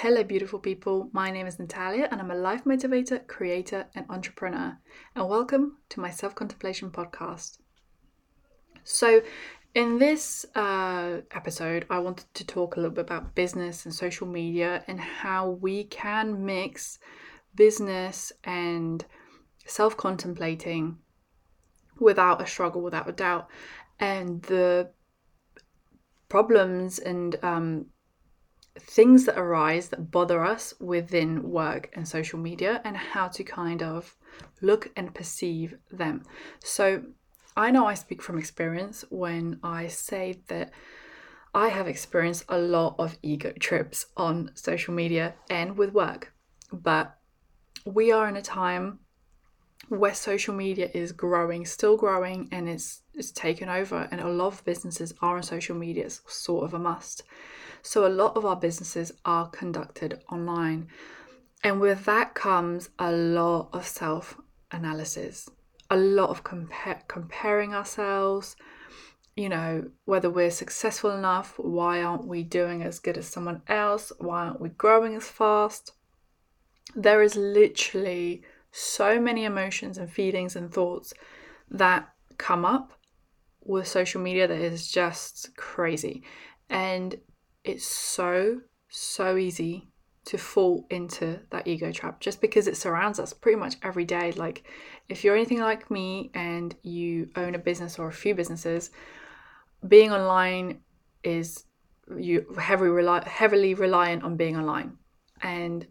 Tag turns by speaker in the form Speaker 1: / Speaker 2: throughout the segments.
Speaker 1: Hello, beautiful people. My name is Natalia, and I'm a life motivator, creator, and entrepreneur. And welcome to my self contemplation podcast. So, in this uh, episode, I wanted to talk a little bit about business and social media and how we can mix business and self contemplating without a struggle, without a doubt, and the problems and um, things that arise that bother us within work and social media and how to kind of look and perceive them. So, I know I speak from experience when I say that I have experienced a lot of ego trips on social media and with work. But we are in a time where social media is growing, still growing, and it's it's taken over, and a lot of businesses are on social media. It's sort of a must. So a lot of our businesses are conducted online. And with that comes a lot of self analysis, a lot of compar- comparing ourselves, you know, whether we're successful enough, why aren't we doing as good as someone else? Why aren't we growing as fast? There is literally so many emotions and feelings and thoughts that come up with social media that is just crazy. And it's so, so easy to fall into that ego trap just because it surrounds us pretty much every day. Like, if you're anything like me and you own a business or a few businesses, being online is you heavily rely, heavily reliant on being online. And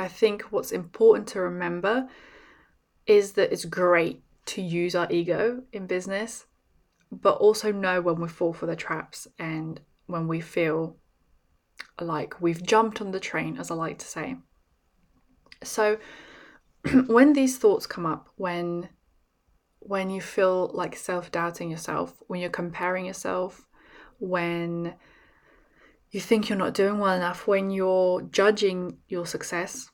Speaker 1: I think what's important to remember is that it's great to use our ego in business, but also know when we fall for the traps and when we feel like we've jumped on the train, as I like to say. So, when these thoughts come up, when when you feel like self-doubting yourself, when you're comparing yourself, when you think you're not doing well enough, when you're judging your success,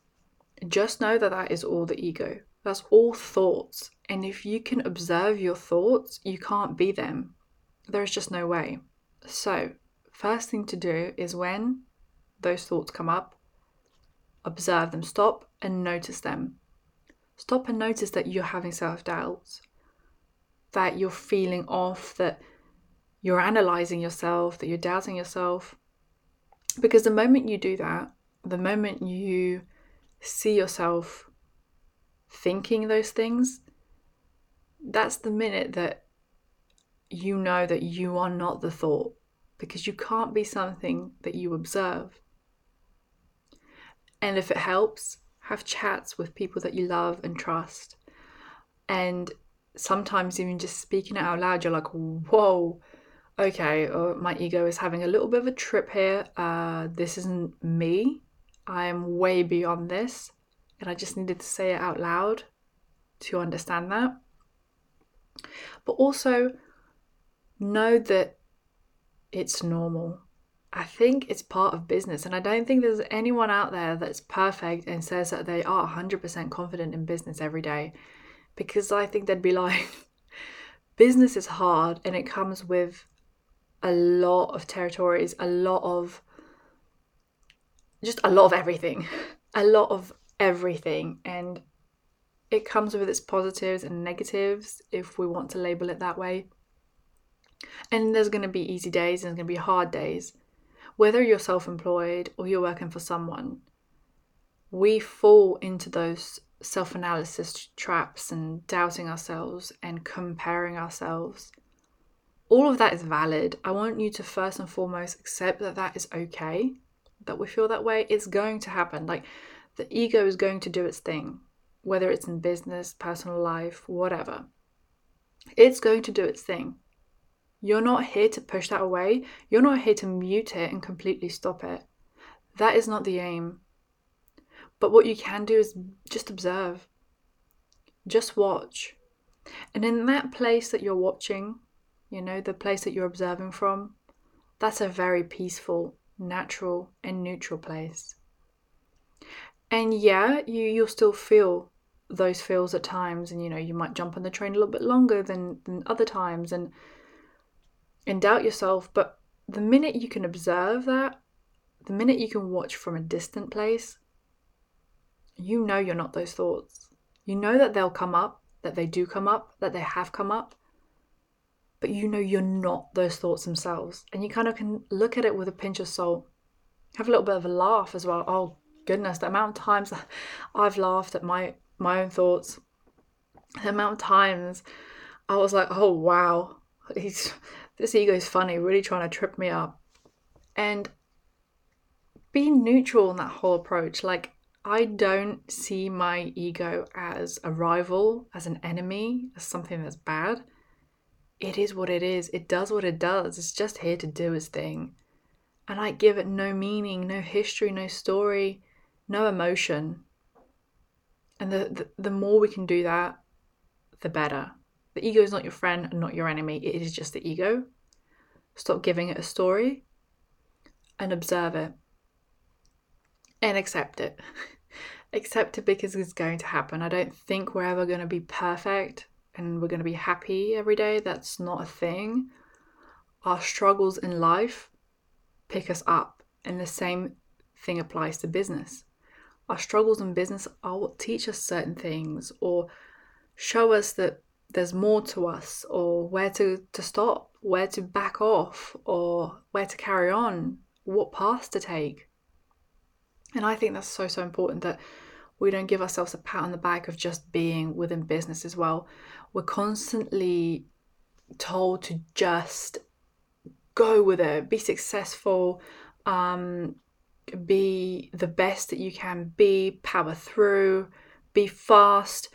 Speaker 1: just know that that is all the ego. That's all thoughts. And if you can observe your thoughts, you can't be them. There is just no way. So, first thing to do is when those thoughts come up, observe them, stop and notice them. Stop and notice that you're having self doubts, that you're feeling off, that you're analyzing yourself, that you're doubting yourself. Because the moment you do that, the moment you see yourself thinking those things, that's the minute that you know that you are not the thought because you can't be something that you observe. And if it helps, have chats with people that you love and trust. And sometimes, even just speaking it out loud, you're like, whoa, okay, oh, my ego is having a little bit of a trip here. Uh, this isn't me. I am way beyond this. And I just needed to say it out loud to understand that. But also know that it's normal. I think it's part of business, and I don't think there's anyone out there that's perfect and says that they are 100% confident in business every day because I think they'd be lying. business is hard and it comes with a lot of territories, a lot of just a lot of everything, a lot of everything, and it comes with its positives and negatives if we want to label it that way. And there's going to be easy days and there's going to be hard days. Whether you're self employed or you're working for someone, we fall into those self analysis traps and doubting ourselves and comparing ourselves. All of that is valid. I want you to first and foremost accept that that is okay, that we feel that way. It's going to happen. Like the ego is going to do its thing, whether it's in business, personal life, whatever. It's going to do its thing. You're not here to push that away. You're not here to mute it and completely stop it. That is not the aim. But what you can do is just observe, just watch. And in that place that you're watching, you know, the place that you're observing from, that's a very peaceful, natural, and neutral place. And yeah, you, you'll still feel those feels at times, and you know, you might jump on the train a little bit longer than, than other times, and and doubt yourself. But the minute you can observe that, the minute you can watch from a distant place, you know you're not those thoughts. You know that they'll come up, that they do come up, that they have come up, but you know you're not those thoughts themselves. And you kind of can look at it with a pinch of salt, have a little bit of a laugh as well. Oh, goodness, the amount of times I've laughed at my, my own thoughts, the amount of times I was like, oh, wow, he's, this ego is funny, really trying to trip me up. And be neutral in that whole approach, like, I don't see my ego as a rival, as an enemy, as something that's bad. It is what it is. It does what it does. It's just here to do its thing. And I give it no meaning, no history, no story, no emotion. And the, the, the more we can do that, the better. The ego is not your friend and not your enemy, it is just the ego. Stop giving it a story and observe it and accept it. accept it because it's going to happen. I don't think we're ever going to be perfect and we're going to be happy every day. That's not a thing. Our struggles in life pick us up, and the same thing applies to business. Our struggles in business are what teach us certain things or show us that there's more to us or where to, to stop, where to back off, or where to carry on, what path to take. And I think that's so, so important that we don't give ourselves a pat on the back of just being within business as well. We're constantly told to just go with it, be successful, um, be the best that you can be, power through, be fast,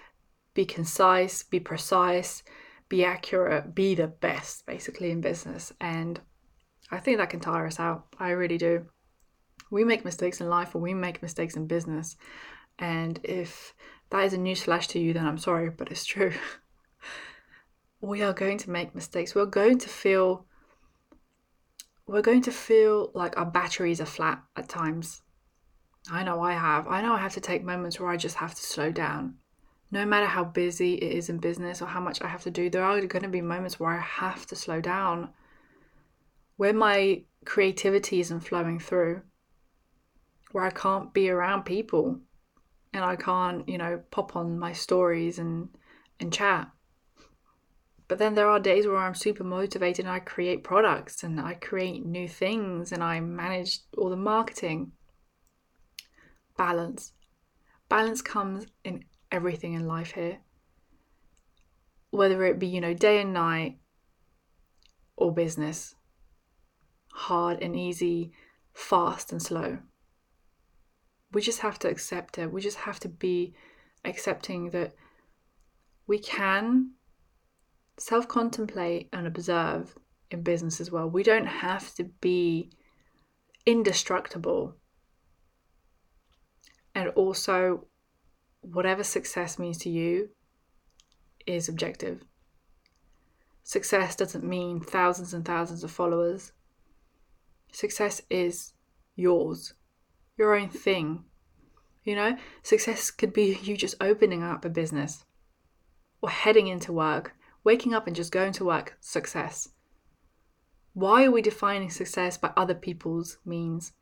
Speaker 1: be concise, be precise, be accurate, be the best basically in business. And I think that can tire us out. I really do. We make mistakes in life or we make mistakes in business. And if that is a newsflash to you, then I'm sorry, but it's true. we are going to make mistakes. We're going to feel we're going to feel like our batteries are flat at times. I know I have. I know I have to take moments where I just have to slow down. No matter how busy it is in business or how much I have to do, there are going to be moments where I have to slow down. Where my creativity isn't flowing through, where I can't be around people and I can't, you know, pop on my stories and and chat. But then there are days where I'm super motivated and I create products and I create new things and I manage all the marketing. Balance. Balance comes in everything in life here. Whether it be, you know, day and night or business, hard and easy, fast and slow we just have to accept it. We just have to be accepting that we can self contemplate and observe in business as well. We don't have to be indestructible. And also, whatever success means to you is objective. Success doesn't mean thousands and thousands of followers. Success is yours your own thing. You know, success could be you just opening up a business or heading into work, waking up and just going to work, success. Why are we defining success by other people's means?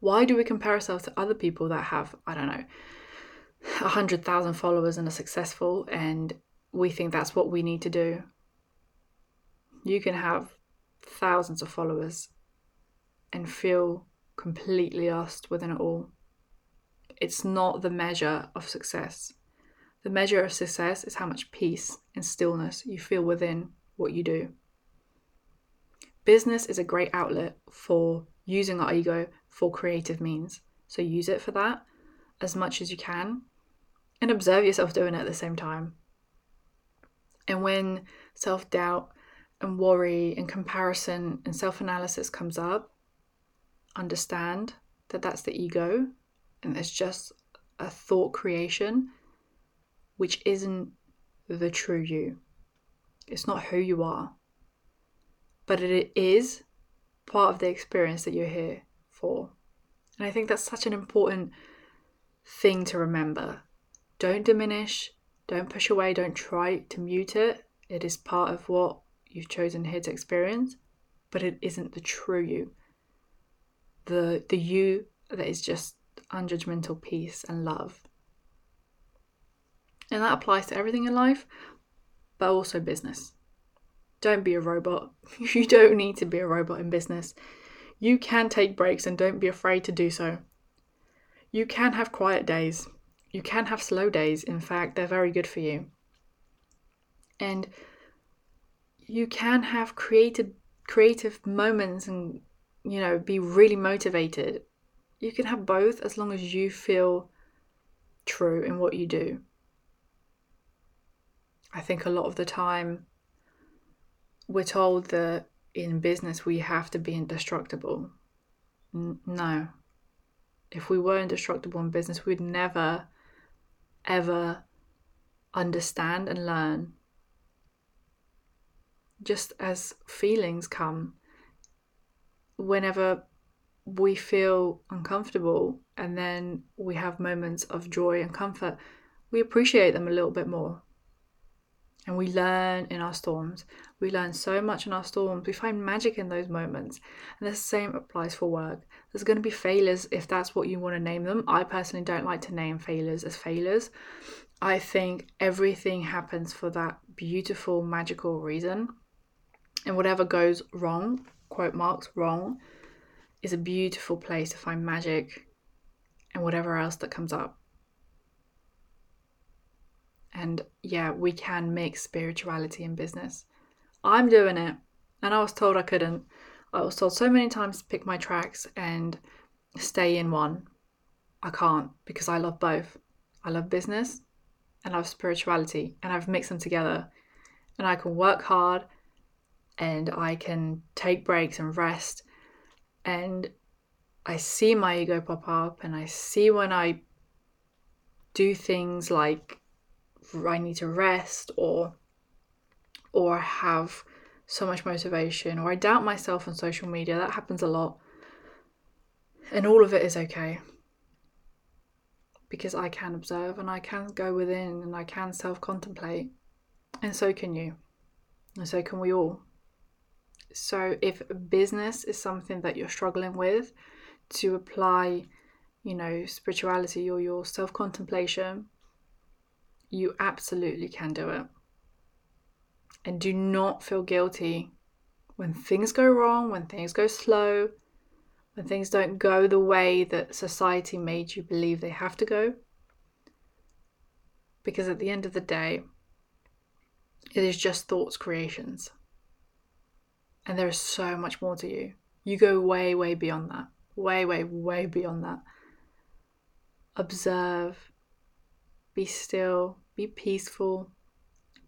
Speaker 1: Why do we compare ourselves to other people that have, I don't know, 100,000 followers and are successful and we think that's what we need to do? You can have thousands of followers and feel completely lost within it all. It's not the measure of success. The measure of success is how much peace and stillness you feel within what you do. Business is a great outlet for using our ego for creative means. So use it for that as much as you can and observe yourself doing it at the same time. And when self doubt and worry and comparison and self analysis comes up, understand that that's the ego and it's just a thought creation which isn't the true you. It's not who you are, but it is part of the experience that you're here for. And I think that's such an important thing to remember. Don't diminish, don't push away, don't try to mute it. It is part of what you've chosen here to experience, but it isn't the true you. the the you that is just unjudgmental peace and love. And that applies to everything in life, but also business. Don't be a robot. You don't need to be a robot in business. You can take breaks and don't be afraid to do so. You can have quiet days. You can have slow days. In fact, they're very good for you. And you can have creative creative moments and you know be really motivated. You can have both as long as you feel true in what you do. I think a lot of the time we're told that in business we have to be indestructible. N- no. If we were indestructible in business, we'd never, ever understand and learn. Just as feelings come, whenever we feel uncomfortable and then we have moments of joy and comfort, we appreciate them a little bit more. And we learn in our storms. We learn so much in our storms. We find magic in those moments. And the same applies for work. There's going to be failures if that's what you want to name them. I personally don't like to name failures as failures. I think everything happens for that beautiful, magical reason. And whatever goes wrong, quote marks, wrong, is a beautiful place to find magic and whatever else that comes up. And yeah, we can mix spirituality and business. I'm doing it. And I was told I couldn't. I was told so many times to pick my tracks and stay in one. I can't because I love both. I love business and I love spirituality, and I've mixed them together. And I can work hard and I can take breaks and rest. And I see my ego pop up, and I see when I do things like I need to rest or or I have so much motivation or I doubt myself on social media. That happens a lot. And all of it is okay. Because I can observe and I can go within and I can self contemplate. And so can you. And so can we all. So if business is something that you're struggling with to apply, you know, spirituality or your self contemplation, you absolutely can do it. And do not feel guilty when things go wrong, when things go slow, when things don't go the way that society made you believe they have to go. Because at the end of the day, it is just thoughts creations. And there is so much more to you. You go way, way beyond that. Way, way, way beyond that. Observe, be still, be peaceful,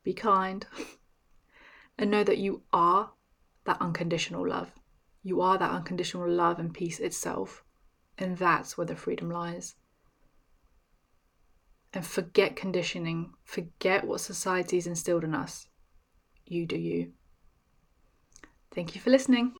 Speaker 1: be kind, and know that you are that unconditional love. You are that unconditional love and peace itself. And that's where the freedom lies. And forget conditioning, forget what society's instilled in us. You do you. Thank you for listening.